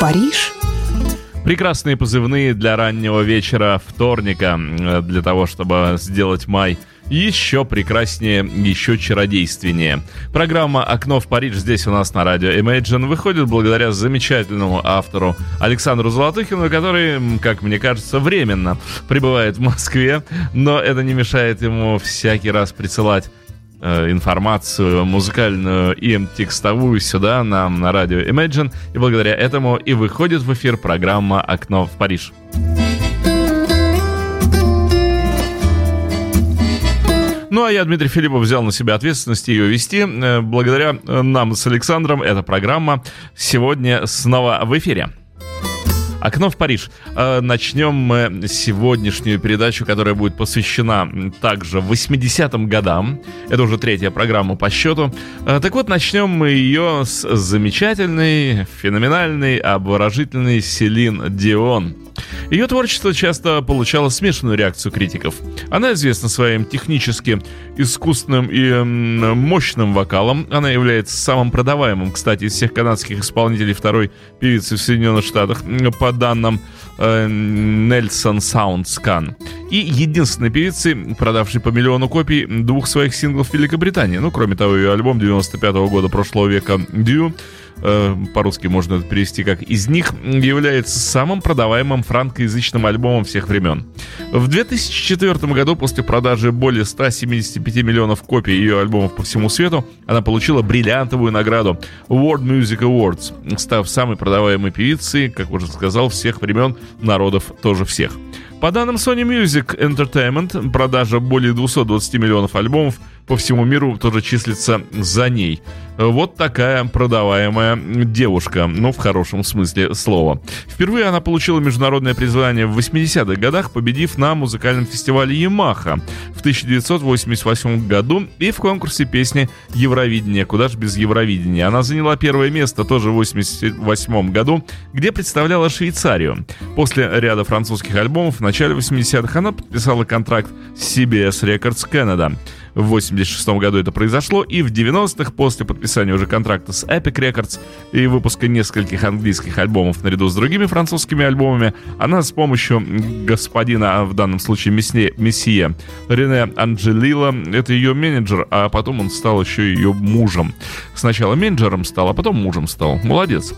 Париж. Прекрасные позывные для раннего вечера вторника, э, для того, чтобы сделать май еще прекраснее, еще чародейственнее. Программа «Окно в Париж» здесь у нас на радио Imagine выходит благодаря замечательному автору Александру Золотухину, который, как мне кажется, временно пребывает в Москве, но это не мешает ему всякий раз присылать информацию музыкальную и текстовую сюда нам на радио Imagine, и благодаря этому и выходит в эфир программа «Окно в Париж». Ну, а я, Дмитрий Филиппов, взял на себя ответственность ее вести. Э, благодаря э, нам с Александром эта программа сегодня снова в эфире. Окно в Париж. Э, начнем мы сегодняшнюю передачу, которая будет посвящена также 80-м годам. Это уже третья программа по счету. Так вот, начнем мы ее с замечательной, феноменальной, обворожительной Селин Дион. Ее творчество часто получало смешанную реакцию критиков. Она известна своим технически искусственным и мощным вокалом. Она является самым продаваемым, кстати, из всех канадских исполнителей второй певицы в Соединенных Штатах, по данным Nelson Soundscan. И единственной певицей, продавшей по миллиону копий двух своих синглов в Великобритании. Ну, кроме того, ее альбом 95 -го года прошлого века «Дью» Э, по-русски можно это перевести как «из них», является самым продаваемым франкоязычным альбомом всех времен. В 2004 году, после продажи более 175 миллионов копий ее альбомов по всему свету, она получила бриллиантовую награду World Music Awards, став самой продаваемой певицей, как уже сказал, всех времен, народов тоже всех. По данным Sony Music Entertainment, продажа более 220 миллионов альбомов по всему миру тоже числится за ней. Вот такая продаваемая девушка, ну, в хорошем смысле слова. Впервые она получила международное призвание в 80-х годах, победив на музыкальном фестивале «Ямаха» в 1988 году и в конкурсе песни «Евровидение». Куда же без Евровидения? Она заняла первое место тоже в 1988 году, где представляла Швейцарию. После ряда французских альбомов в начале 80-х она подписала контракт с CBS Records Canada. В 86 году это произошло, и в 90-х, после подписания уже контракта с Epic Records и выпуска нескольких английских альбомов наряду с другими французскими альбомами, она с помощью господина, а в данном случае месье, месье Рене Анджелила, это ее менеджер, а потом он стал еще ее мужем. Сначала менеджером стал, а потом мужем стал. Молодец.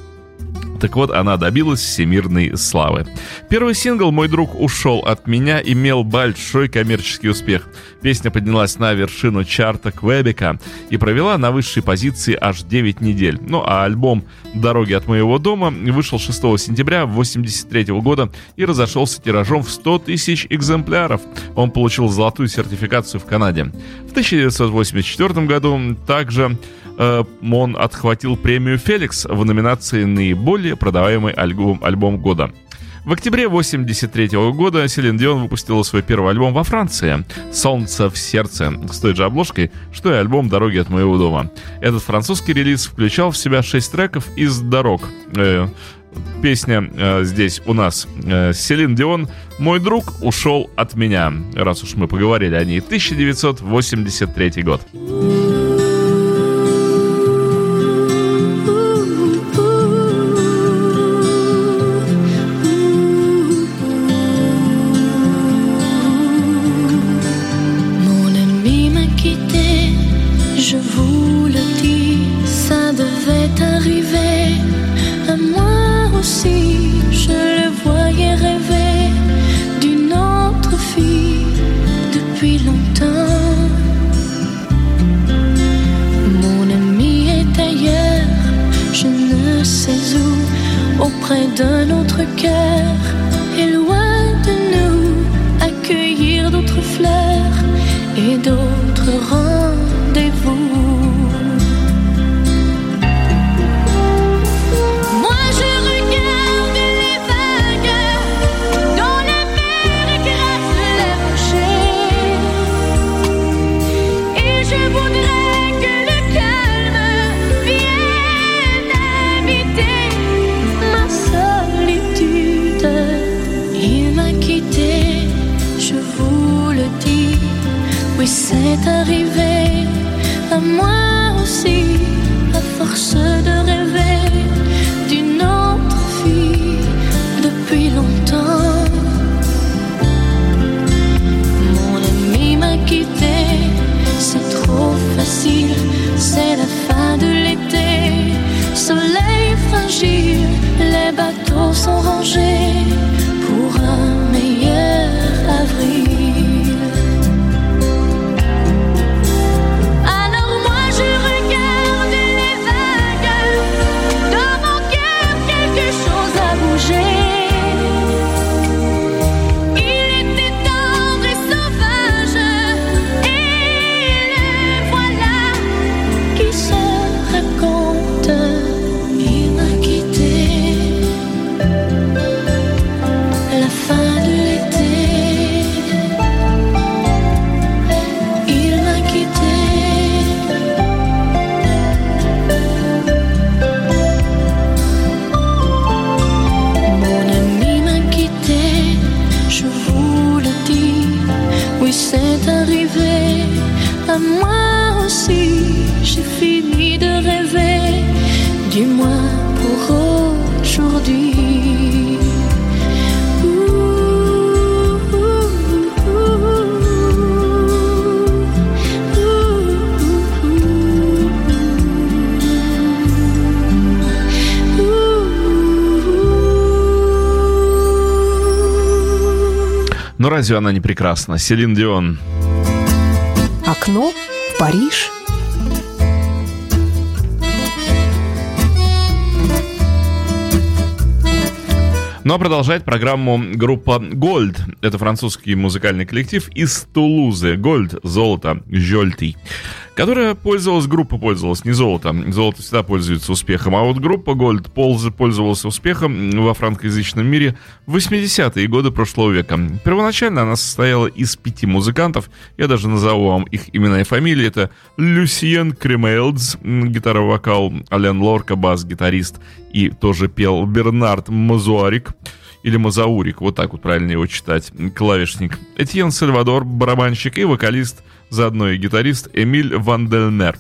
Так вот, она добилась всемирной славы. Первый сингл «Мой друг ушел от меня» имел большой коммерческий успех. Песня поднялась на вершину чарта Квебека и провела на высшей позиции аж 9 недель. Ну а альбом «Дороги от моего дома» вышел 6 сентября 1983 года и разошелся тиражом в 100 тысяч экземпляров. Он получил золотую сертификацию в Канаде. В 1984 году также он отхватил премию «Феликс» в номинации «Наиболее продаваемый альбом, альбом года». В октябре 1983 года Селин Дион выпустила свой первый альбом во Франции «Солнце в сердце» с той же обложкой, что и альбом «Дороги от моего дома». Этот французский релиз включал в себя шесть треков из «Дорог». Э, песня э, здесь у нас э, Селин Дион «Мой друг ушел от меня», раз уж мы поговорили о ней, 1983 год. les bateaux sont rangés. Разве она не прекрасна? Селин Дион. Окно в Париж. Ну а продолжает программу группа Gold. Это французский музыкальный коллектив из Тулузы. Gold, золото, жольтый. Которая пользовалась, группа пользовалась, не золото. Золото всегда пользуется успехом. А вот группа Gold полз- пользовалась успехом во франкоязычном мире в 80-е годы прошлого века. Первоначально она состояла из пяти музыкантов. Я даже назову вам их имена и фамилии. Это Люсьен Кремейлдс, гитара-вокал, Ален Лорка, бас-гитарист, и тоже пел Бернард Мазуарик или Мазаурик, вот так вот правильно его читать, клавишник. Этьен Сальвадор, барабанщик и вокалист, заодно и гитарист Эмиль Вандельнер.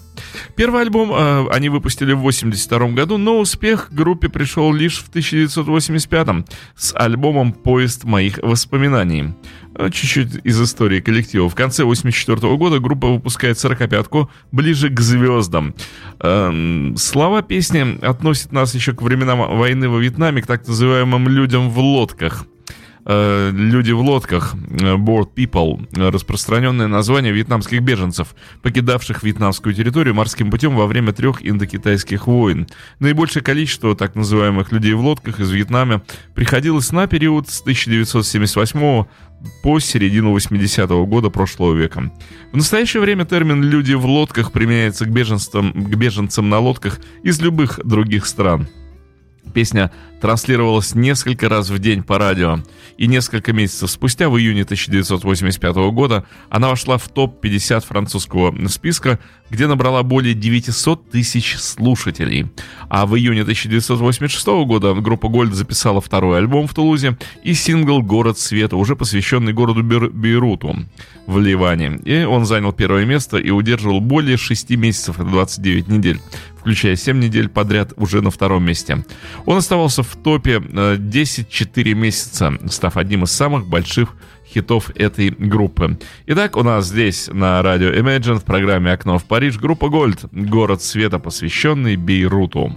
Первый альбом э, они выпустили в 82 году, но успех группе пришел лишь в 1985 с альбомом «Поезд моих воспоминаний». Э, Чуть-чуть из истории коллектива. В конце 84 года группа выпускает «Сорокопятку» ближе к звездам. Эм, слова песни относят нас еще к временам войны во Вьетнаме, к так называемым «людям в лодках». Э, люди в лодках, э, board people, распространенное название вьетнамских беженцев, покидавших вьетнамскую территорию морским путем во время трех индокитайских войн. Наибольшее количество так называемых людей в лодках из Вьетнама приходилось на период с 1978 по середину 80-го года прошлого века. В настоящее время термин «люди в лодках» применяется к к беженцам на лодках из любых других стран. Песня транслировалась несколько раз в день по радио, и несколько месяцев спустя, в июне 1985 года, она вошла в топ-50 французского списка, где набрала более 900 тысяч слушателей. А в июне 1986 года группа Gold записала второй альбом в Тулузе и сингл «Город света», уже посвященный городу Бейр- Бейруту в Ливане. И он занял первое место и удерживал более 6 месяцев, это 29 недель включая 7 недель подряд уже на втором месте. Он оставался в топе э, 10-4 месяца, став одним из самых больших хитов этой группы. Итак, у нас здесь на радио Imagine в программе «Окно в Париж» группа Gold «Город света», посвященный Бейруту.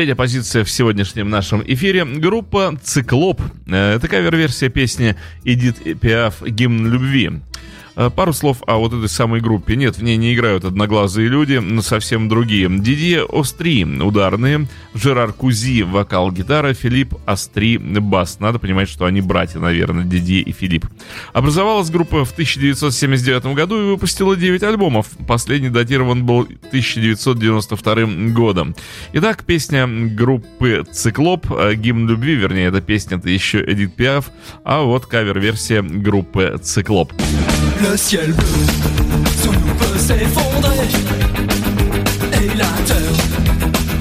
Третья позиция в сегодняшнем нашем эфире. Группа «Циклоп». Это кавер-версия песни Эдит Пиаф «Гимн любви». Э, Пару слов о вот этой самой группе. Нет, в ней не играют одноглазые люди, но совсем другие. Дидье Остри – ударные, Жерар Кузи – вокал, гитара, Филипп Остри – бас. Надо понимать, что они братья, наверное, Дидье и Филипп. Образовалась группа в 1979 году и выпустила 9 альбомов. Последний датирован был 1992 годом. Итак, песня группы «Циклоп», э, «Гимн любви», вернее, эта песня это еще Эдит Пиаф, а вот кавер-версия группы «Циклоп». Le ciel bleu. Sous nous peut s'effondrer. Et la terre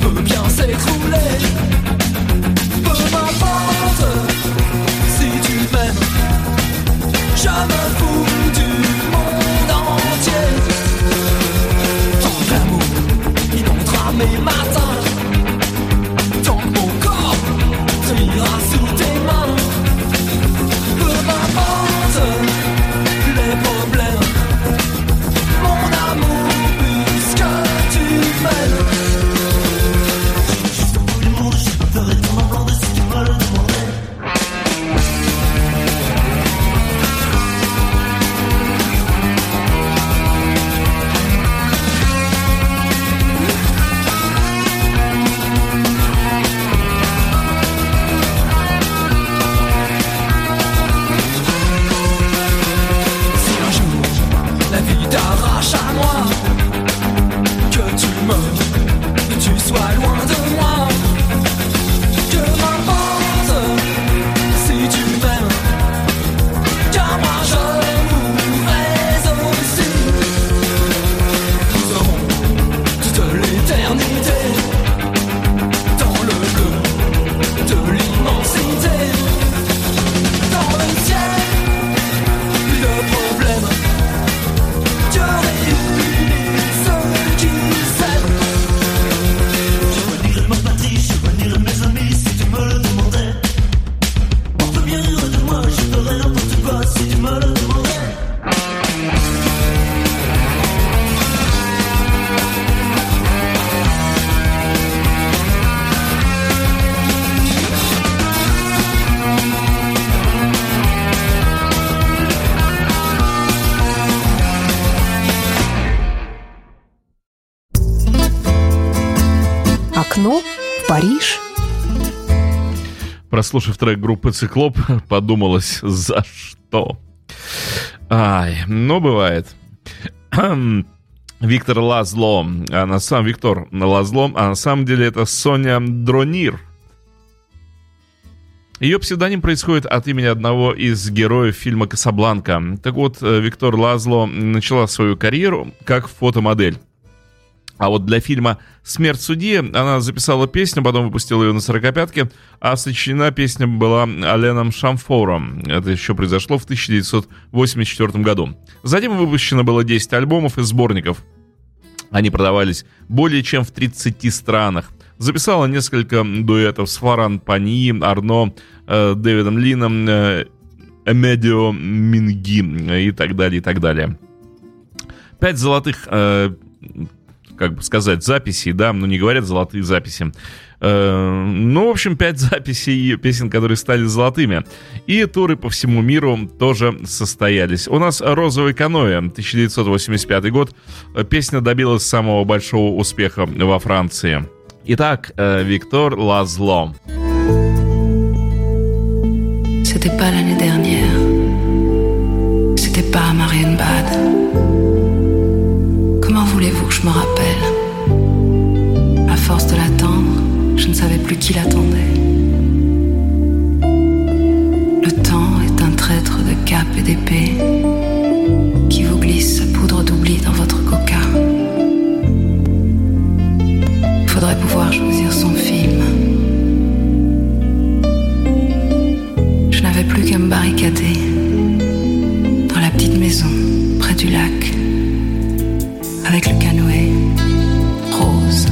peut bien s'écrouler. Peu m'importe si tu m'aimes. Je me fous du monde entier. Tant que l'amour inondera mes matins Прослушав трек группы «Циклоп», подумалось, за что? Ай, ну, бывает. Виктор Лазло, а на самом Виктор Лазло, а на самом деле это Соня Дронир. Ее псевдоним происходит от имени одного из героев фильма «Касабланка». Так вот, э, Виктор Лазло начала свою карьеру как фотомодель. А вот для фильма «Смерть судьи» она записала песню, потом выпустила ее на сорокопятке, а сочинена песня была Аленом Шамфором. Это еще произошло в 1984 году. Затем выпущено было 10 альбомов и сборников. Они продавались более чем в 30 странах. Записала несколько дуэтов с Фаран Пани, Арно, э, Дэвидом Лином, э, Эмедио Минги э, и так далее, и так далее. Пять золотых э, как бы сказать, записей, да, ну не говорят золотые записи. Э, ну, в общем, пять записей песен, которые стали золотыми. И туры по всему миру тоже состоялись. У нас «Розовый каноэ», 1985 год. Песня добилась самого большого успеха во Франции. Итак, э, Виктор Лазло. C'était pas l'année dernière. C'était pas à Marienbad. Je me rappelle À force de l'attendre, je ne savais plus qui l'attendait. Le temps est un traître de cap et d'épée qui vous glisse sa poudre d'oubli dans votre coca. Faudrait pouvoir choisir son film. Je n'avais plus qu'à me barricader dans la petite maison près du lac avec le canoë rose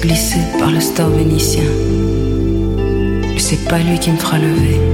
glisser par le store vénitien. C'est pas lui qui me fera lever.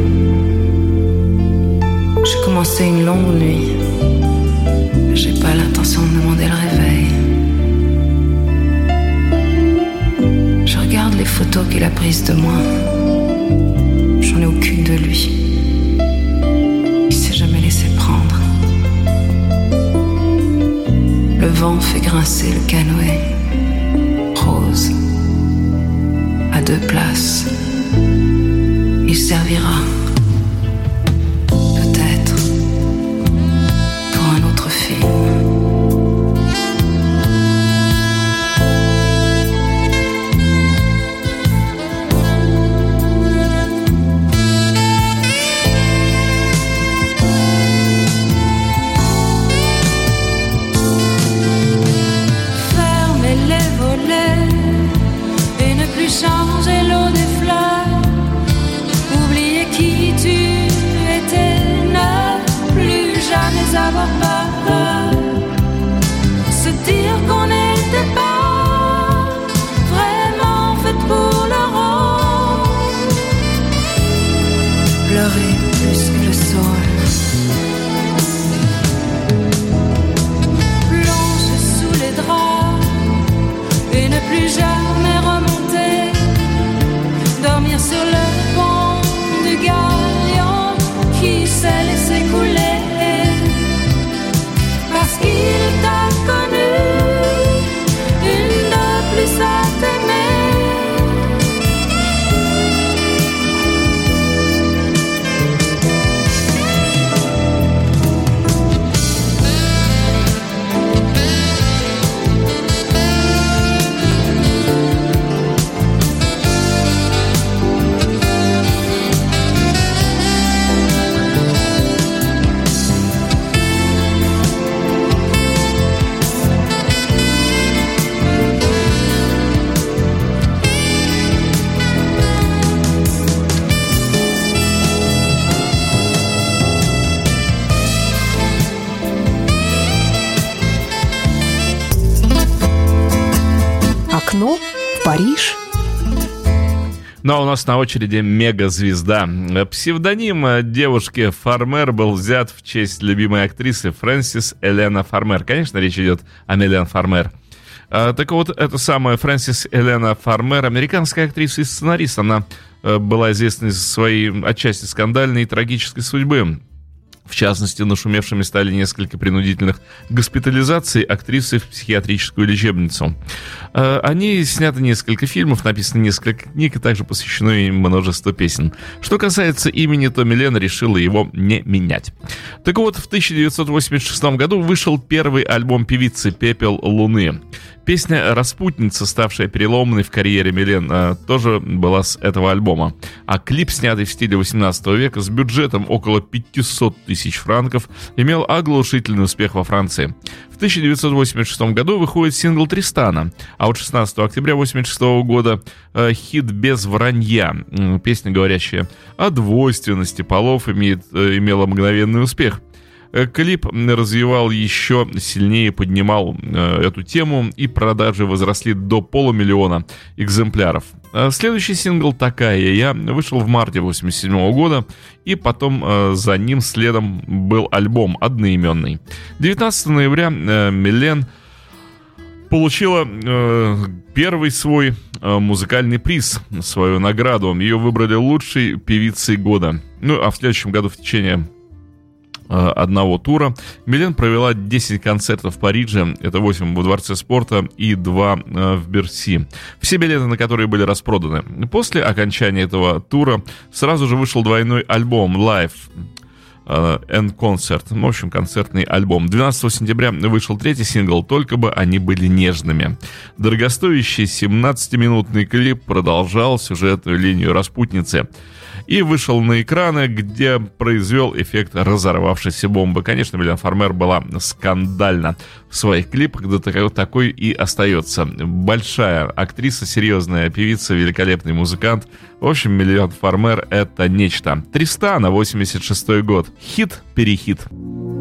Окно в Париж. Ну а у нас на очереди мегазвезда. Псевдоним э, девушки Фармер был взят в честь любимой актрисы Фрэнсис Элена Фармер. Конечно, речь идет о Мелен Фармер. А, Так вот, эта самая Фрэнсис Элена Фармер, американская актриса и сценарист, она э, была известна из своей отчасти скандальной и трагической судьбы. В частности, нашумевшими стали несколько принудительных госпитализаций актрисы в психиатрическую лечебницу. Э, О ней снято несколько фильмов, написано несколько книг, и также посвящено им множество песен. Что касается имени, то Милена решила его не менять. Так вот, в 1986 году вышел первый альбом певицы «Пепел Луны». Песня «Распутница», ставшая переломной в карьере Милен, э, тоже была с этого альбома. А клип, снятый в стиле 18 века с бюджетом около 500 тысяч франков, имел оглушительный успех во Франции. В 1986 году выходит сингл «Тристана», а вот 16 октября 1986 года э, хит «Без вранья», м, песня, говорящая о двойственности полов, имеет, э, имела мгновенный успех. Э, Клип развивал еще сильнее, поднимал э, эту тему, и продажи возросли до полумиллиона экземпляров. А Следующий сингл «Такая я» вышел в марте 87 года, и потом э, за ним следом был альбом одноименный. 19 ноября э, Милен получила э, первый свой э, музыкальный приз, свою награду. Ее выбрали лучшей певицей года. Ну, а в следующем году в течение э, одного тура. Милен провела 10 концертов в Париже, это 8 во Дворце спорта и 2 э, в Берси. Все билеты на которые были распроданы. После окончания этого тура сразу же вышел двойной альбом Live э, and Concert, в общем, концертный альбом. 12 сентября вышел третий сингл «Только бы они были нежными». Дорогостоящий 17-минутный клип продолжал сюжетную линию распутницы и вышел на экраны, где произвел эффект разорвавшейся бомбы. Конечно, Миллиан Фармер была скандальна в своих клипах, да такой, и остается. Большая актриса, серьезная певица, великолепный музыкант. В общем, Миллиан Фармер — это нечто. Тристана, 86 год. Хит-перехит. Париж.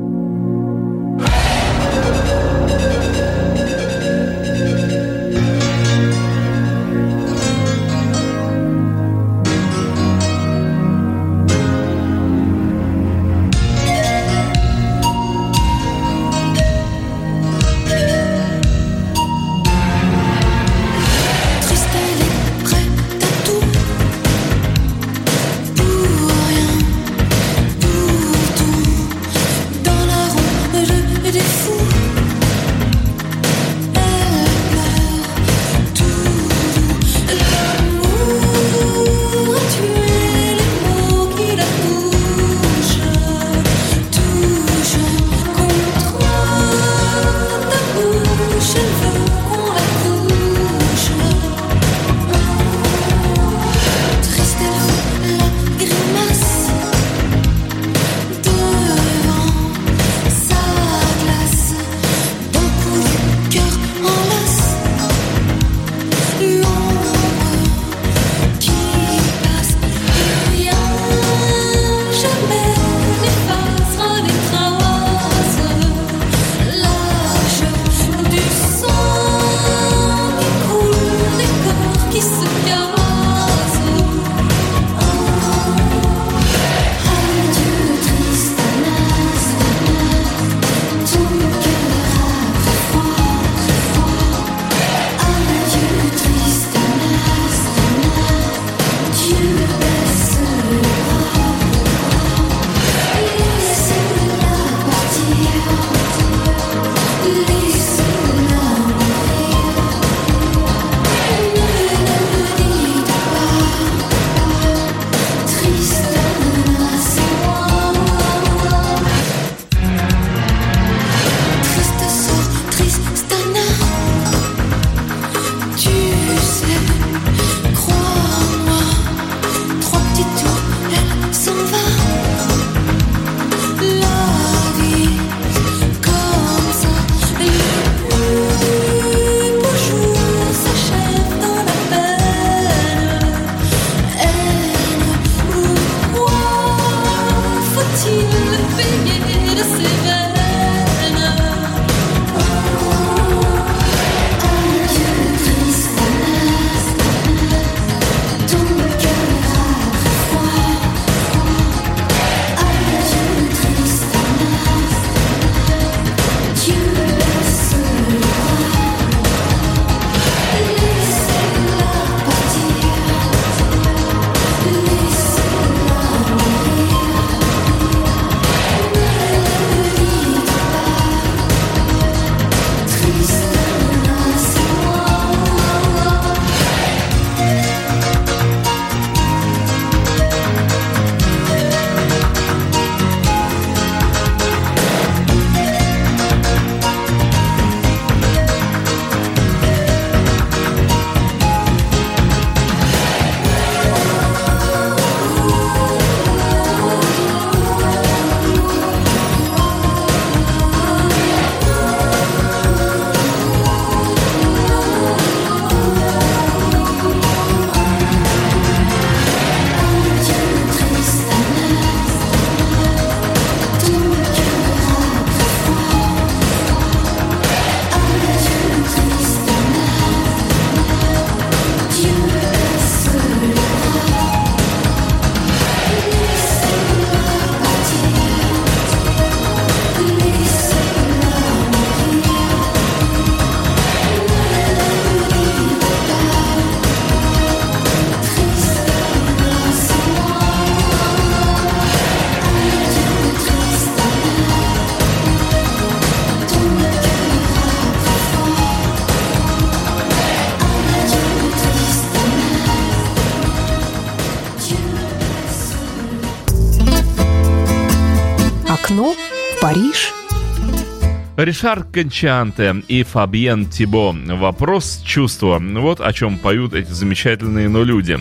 Ришар Кончанте и Фабьен Тибо. Вопрос чувства. Вот о чем поют эти замечательные но люди.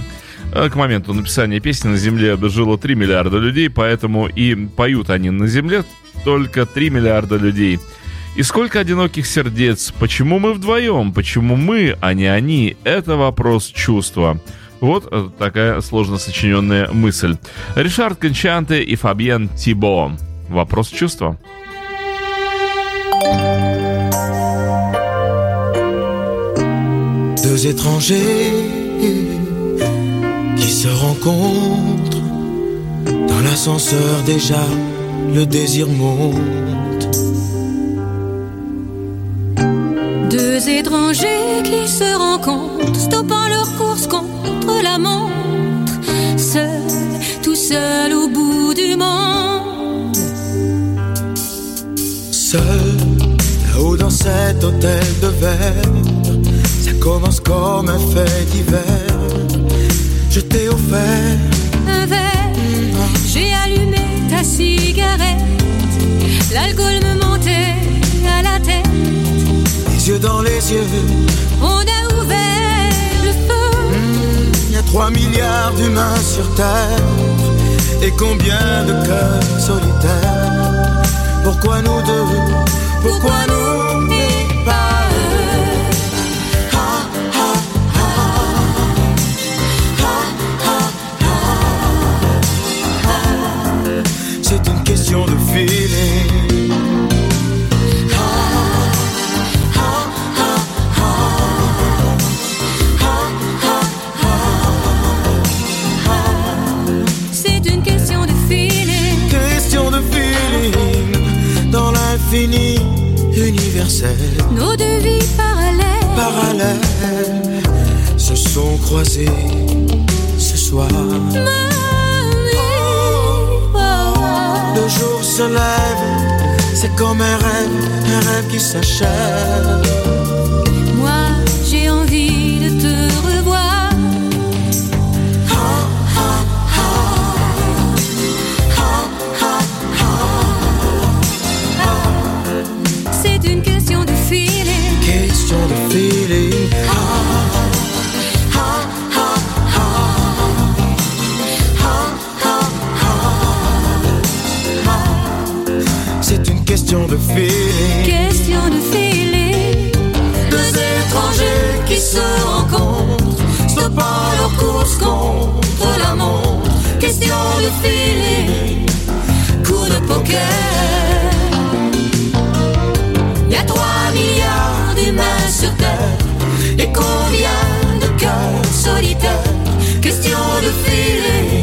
Э, К моменту написания песни на Земле жило 3 миллиарда людей, поэтому и поют они на Земле только 3 миллиарда людей. И сколько одиноких сердец? Почему мы вдвоем? Почему мы, а не они? Это вопрос чувства. Вот э, такая сложно сочиненная мысль. Ришард Кончанте и Фабьен Тибо. Вопрос чувства. Deux étrangers qui se rencontrent dans l'ascenseur déjà le désir monte. Deux étrangers qui se rencontrent, stoppant leur course contre la montre, seuls, tout seuls au bout du monde. Seul, là-haut dans cet hôtel de verre, commence comme un fait divers. Je t'ai offert Un verre, j'ai allumé ta cigarette, l'alcool me montait à la tête, les yeux dans les yeux. on a ouvert le feu. Il y a 3 milliards d'humains sur Terre et combien de cœurs solitaires. Pourquoi nous deux? Pourquoi nous? Question de feeling. C'est une question de feeling. Question de feeling dans l'infini universel. Nos deux vies parallèles. Parallèles se sont croisés ce soir. Jour se lève, c'est comme un rêve, un rêve qui s'achève. Moi, j'ai envie de te revoir. C'est une question de feeling. Question de feeling. Question de feeling. Question de feeling. Deux étrangers qui se rencontrent, stoppant leur course contre la montre. Question de feeling. Coup de poker. Y a 3 milliards d'humains sur terre et combien de cœurs solitaires? Question de feeling.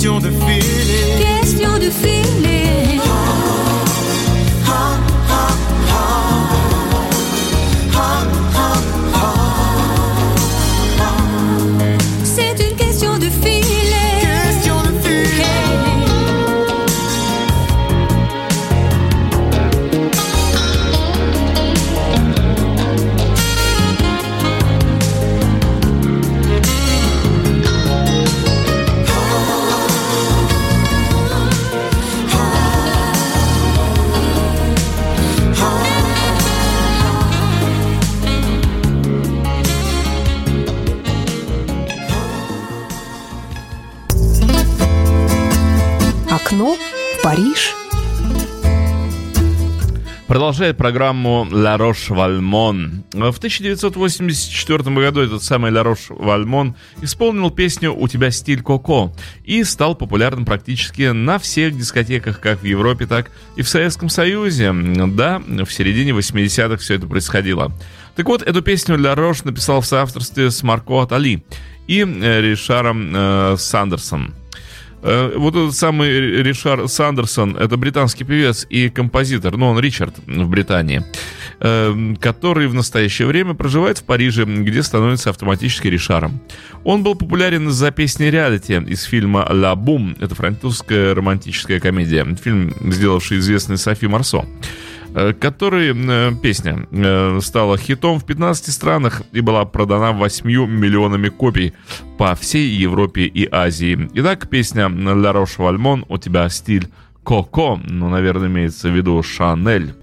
Question de Продолжает программу «Ла Рош Вальмон». В 1984 году этот самый Ла Рош Вальмон исполнил песню «У тебя стиль Коко» и стал популярным практически на всех дискотеках, как в Европе, так и в Советском Союзе. Да, в середине 80-х все это происходило. Так вот, эту песню Ля Рош написал в соавторстве с Марко Атали и э, Ришаром э, Сандерсом. Э, Вот этот самый Ришар Сандерсон, это британский певец и композитор, ну, он Ричард в Британии, э, который в настоящее время проживает в Париже, где становится автоматически Ришаром. Он был популярен из-за песни реалити из фильма «Ла Бум». Это французская романтическая комедия. Фильм, сделавший известный Софи Марсо. Э, который э, песня э, стала хитом в 15 странах и была продана 8 миллионами копий по всей Европе и Азии. Итак, песня «Ля Рош Вальмон» «У тебя стиль Коко», ну, наверное, имеется в виду «Шанель».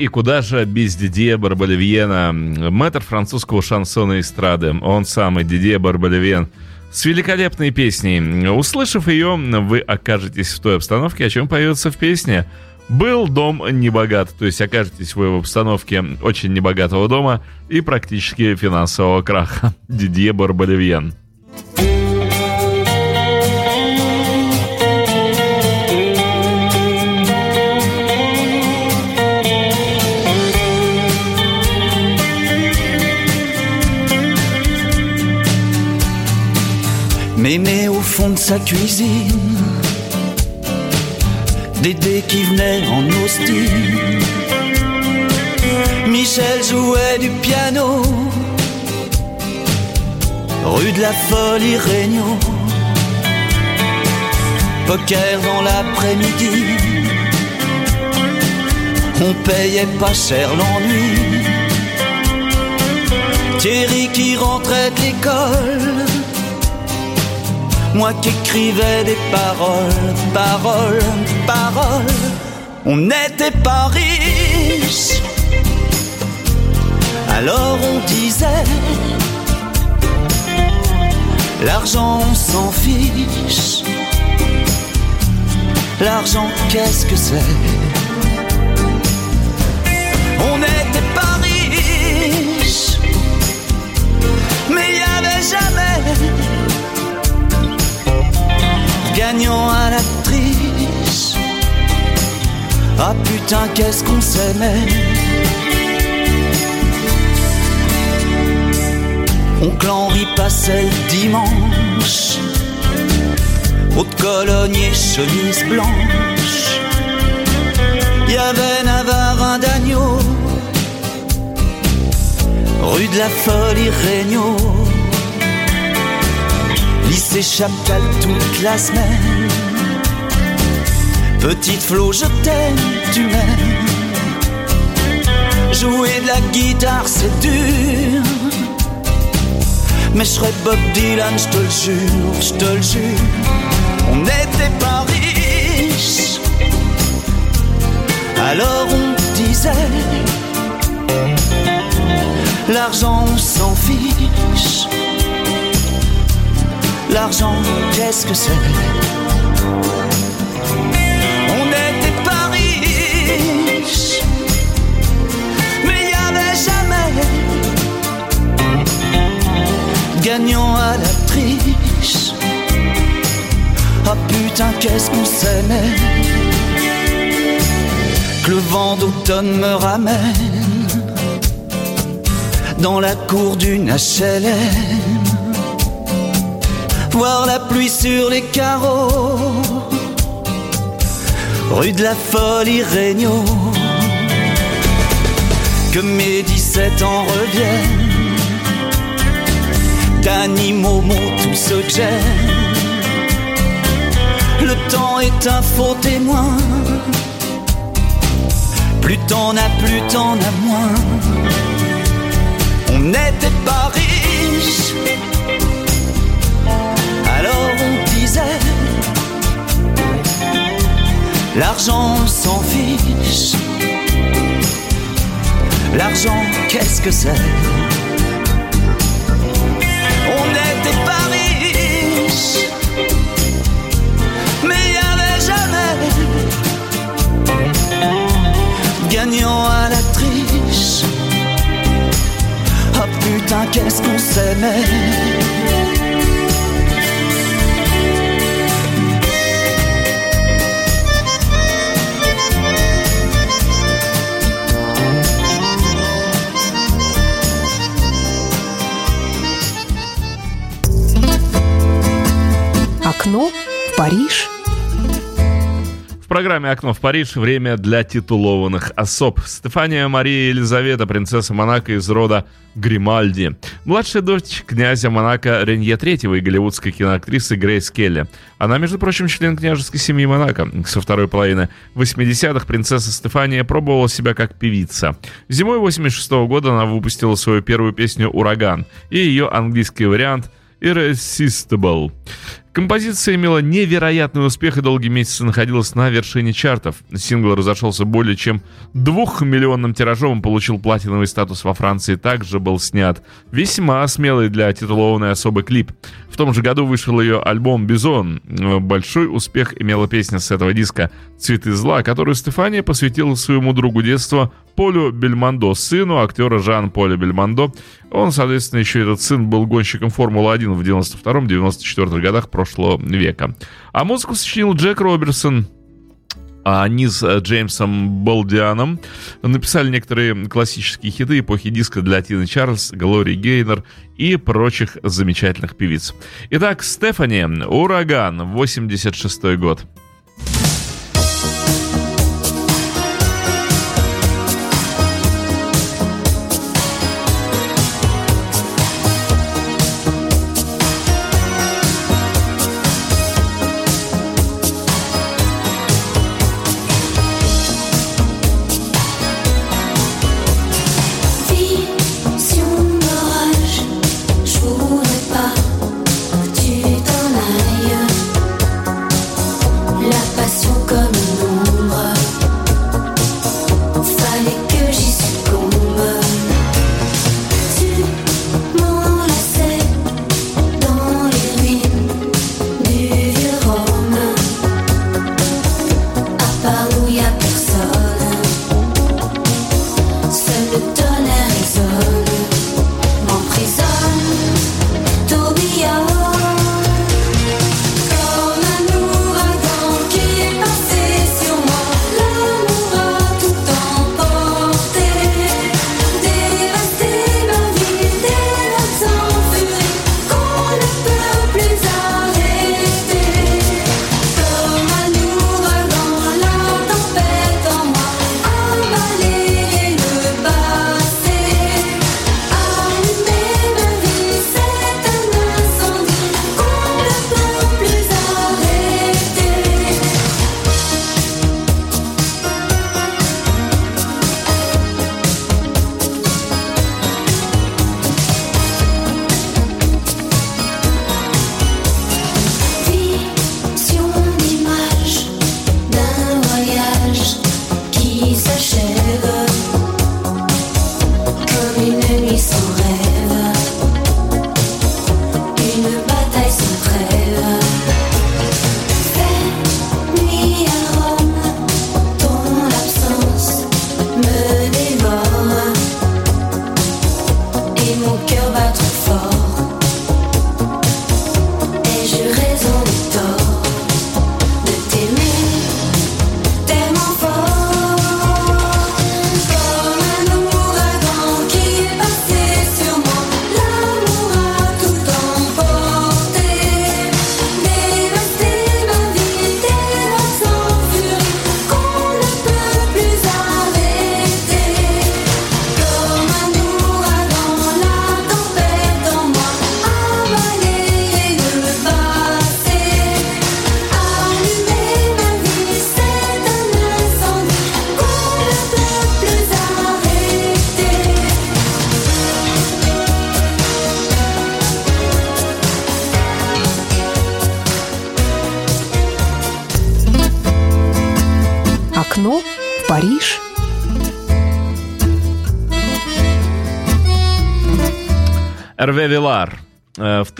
и куда же без Дидье Барбалевьена, мэтр французского шансона и эстрады. Он самый, Дидье Барбалевьен. С великолепной песней. Услышав ее, вы окажетесь в той обстановке, о чем поется в песне. Был дом небогат, то есть окажетесь вы в обстановке очень небогатого дома и практически финансового краха. Дидье Барбалевьен. Mémé au fond de sa cuisine, Dédé qui venait en Austin. Michel jouait du piano, rue de la Folie Réunion. Poker dans l'après-midi, on payait pas cher l'ennui. Thierry qui rentrait de l'école moi qui écrivais des paroles, paroles, paroles. On n'était pas riches, alors on disait l'argent on s'en fiche. L'argent qu'est-ce que c'est? On n'était pas riches, mais il n'y avait jamais gagnant à la triche. Ah putain, qu'est-ce qu'on s'aimait. Oncle Henri passait le dimanche Haute colonne et chemise blanche y avait Navarin d'agneau Rue de la Folie Regnault Lycée Chaptal toute la semaine Petite Flo, je t'aime, tu m'aimes Jouer de la guitare, c'est dur mais je serais Bob Dylan, je te le jure, je te le jure. On n'était pas riches, alors on disait L'argent, on s'en fiche. L'argent, qu'est-ce que c'est On n'était pas riches, mais il n'y avait jamais gagnant à la triche. Ah putain, qu'est-ce qu'on s'aimait. Que le vent d'automne me ramène dans la cour d'une HLM. Voir la pluie sur les carreaux, rue de la Folie Regnault. Que mes 17 ans reviennent d'animaux, mots, tout que j'aime. Le temps est un faux témoin. Plus t'en as, plus t'en as moins. On n'était pas L'argent s'en fiche. L'argent, qu'est-ce que c'est? On n'était pas riches, mais il n'y avait jamais gagnant à la triche. Oh putain, qu'est-ce qu'on s'aimait. Париж. В программе «Окно в Париж» время для титулованных особ. Стефания Мария Елизавета, принцесса Монако из рода Гримальди. Младшая дочь князя Монако Ренье III и голливудской киноактрисы Грейс Келли. Она, между прочим, член княжеской семьи Монако. Со второй половины 80-х принцесса Стефания пробовала себя как певица. Зимой 86 -го года она выпустила свою первую песню «Ураган» и ее английский вариант «Irresistible». Композиция имела невероятный успех и долгие месяцы находилась на вершине чартов. Сингл разошелся более чем двухмиллионным тиражом и получил платиновый статус во Франции. Также был снят весьма смелый для титулованной особый клип. В том же году вышел ее альбом «Бизон». Большой успех имела песня с этого диска «Цветы зла», которую Стефания посвятила своему другу детства Полю Бельмондо, сыну актера Жан-Поля Бельмондо. Он, соответственно, еще этот сын был гонщиком Формулы-1 в 92-94 годах прошлого века. А музыку сочинил Джек Роберсон, а они с э, Джеймсом Болдианом написали некоторые классические хиты эпохи диска для Тины Чарльз, Глории Гейнер и прочих замечательных певиц. Итак, Стефани, «Ураган», 86 год.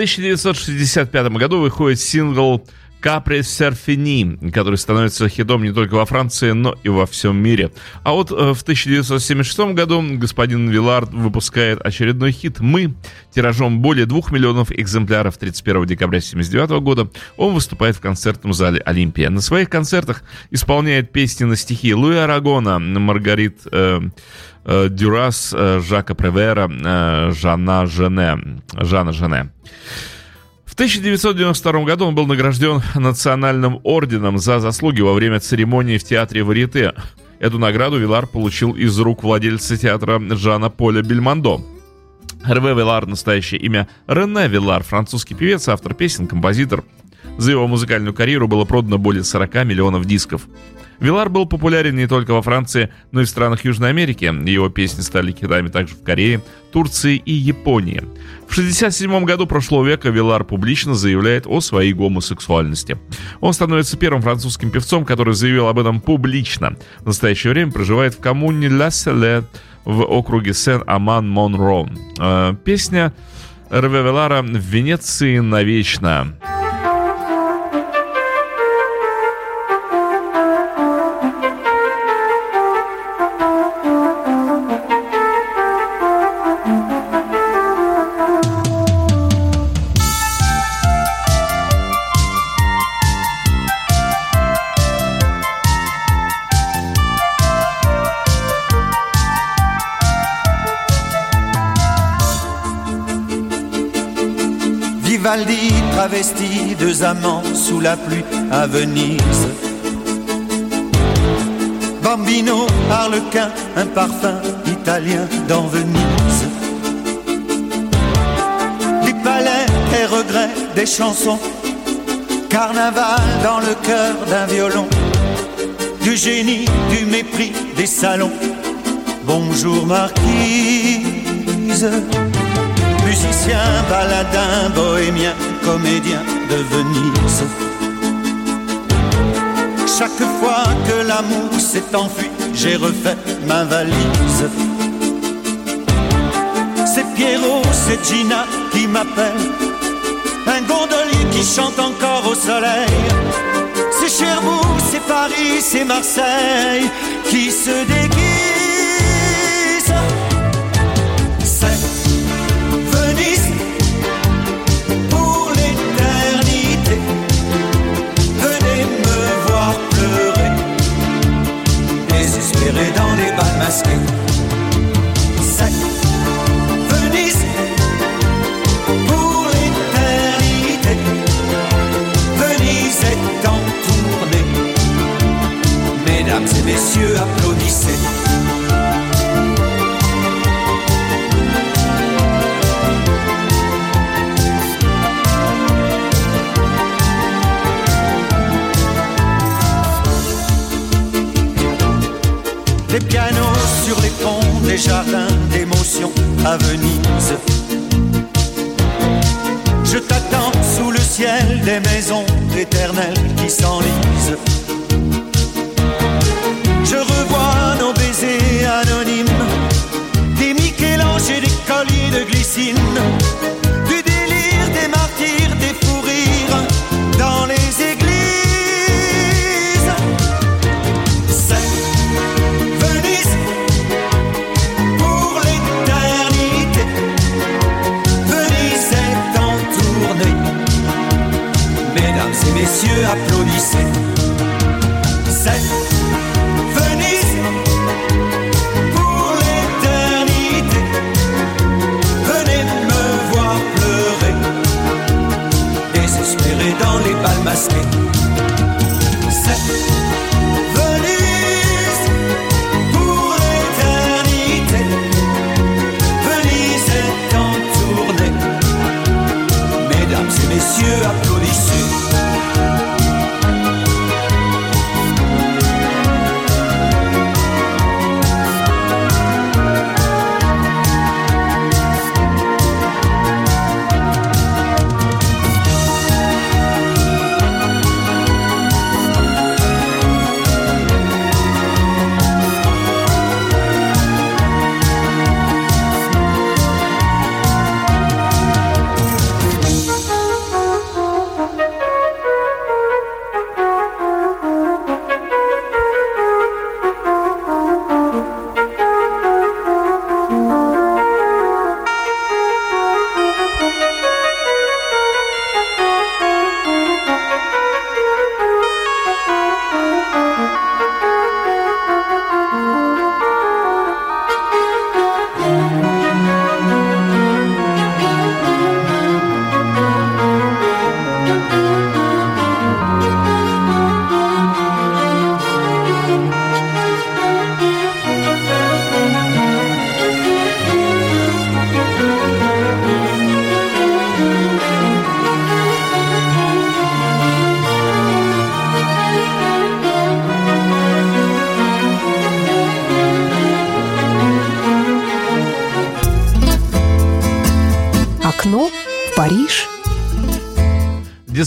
1965 году выходит сингл «Капри Серфини», который становится хитом не только во Франции, но и во всем мире. А вот э, в 1976 году господин Вилар выпускает очередной хит «Мы». Тиражом более двух миллионов экземпляров 31 декабря 1979 года он выступает в концертном зале «Олимпия». На своих концертах исполняет песни на стихи Луи Арагона, Маргарит э, э, Дюрас, э, Жака Превера, э, Жана Жене. Жана Жене. В 1992 году он был награжден национальным орденом за заслуги во время церемонии в театре Варьете. Эту награду Вилар получил из рук владельца театра Жана Поля Бельмондо. Hervé Вилар, настоящее имя Рене Вилар, французский певец, автор песен, композитор. За его музыкальную карьеру было продано более 40 миллионов дисков. Вилар был популярен не только во Франции, но и в странах Южной Америки. Его песни стали хитами также в Корее, Турции и Японии. В 1967 году прошлого века Вилар публично заявляет о своей гомосексуальности. Он становится первым французским певцом, который заявил об этом публично. В настоящее время проживает в коммуне Ла Селе в округе Сен-Аман-Монро. Э, Песня Рве Вилара «В Венеции навечно». Vivaldi travesti deux amants sous la pluie à Venise. Bambino, Harlequin, un parfum italien dans Venise. Des palais et regrets, des chansons. Carnaval dans le cœur d'un violon. Du génie, du mépris, des salons. Bonjour marquise. Musicien, baladin, bohémien, comédien de Venise. Chaque fois que l'amour s'est enfui, j'ai refait ma valise. C'est Pierrot, c'est Gina qui m'appelle. Un gondolier qui chante encore au soleil. C'est Cherbourg, c'est Paris, c'est Marseille qui se déguise. Jardins d'émotions à Venise. Je t'attends sous le ciel des maisons éternelles qui s'enlisent. Je revois nos baisers anonymes, des Michel-Ange et des colliers de glycine,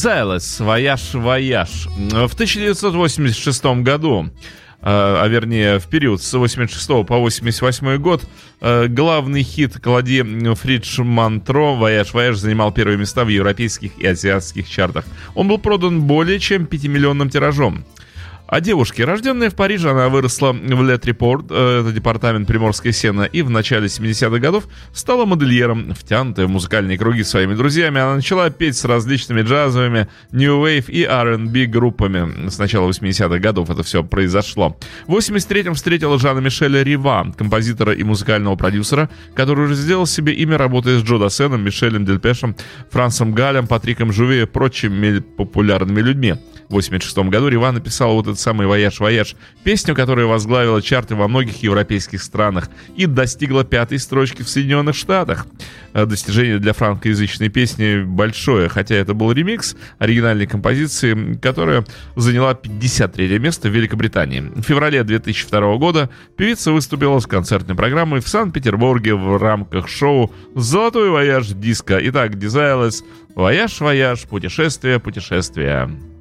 Desireless, voyage, voyage. В 1986 году, э, а вернее в период с 86 по 88 год, э, главный хит Клоди Фритш-Мантро «Voyage, voyage» занимал первые места в европейских и азиатских чартах. Он был продан более чем 5-миллионным тиражом. О девушке. Рожденная в Париже, она выросла в Ле-Трепор, э, это департамент Приморской Сены, и в начале 70-х годов стала модельером, втянутая в музыкальные круги своими друзьями. Она начала петь с различными джазовыми, New Wave и R&B группами. С начала 80-х годов это все произошло. В 83-м встретила Жана Мишеля Рива, композитора и музыкального продюсера, который уже сделал себе имя, работая с Джо Дассеном, Мишелем Дельпешем, Франс Галль, Патриком Жуве и прочими популярными людьми. В 86 году Рива написал вот этот самый «Вояж-вояж», песню, которая возглавила чарты во многих европейских странах и достигла пятой строчки в Соединенных Штатах. Э, Достижение для франкоязычной песни большое, хотя это был ремикс оригинальной композиции, которая заняла 53 место в Великобритании. В феврале 2002 года певица выступила с концертной программой в Санкт-Петербурге в рамках шоу «Золотой вояж диско». Итак, Desireless, «Voyage, voyage», путешествие, путешествие.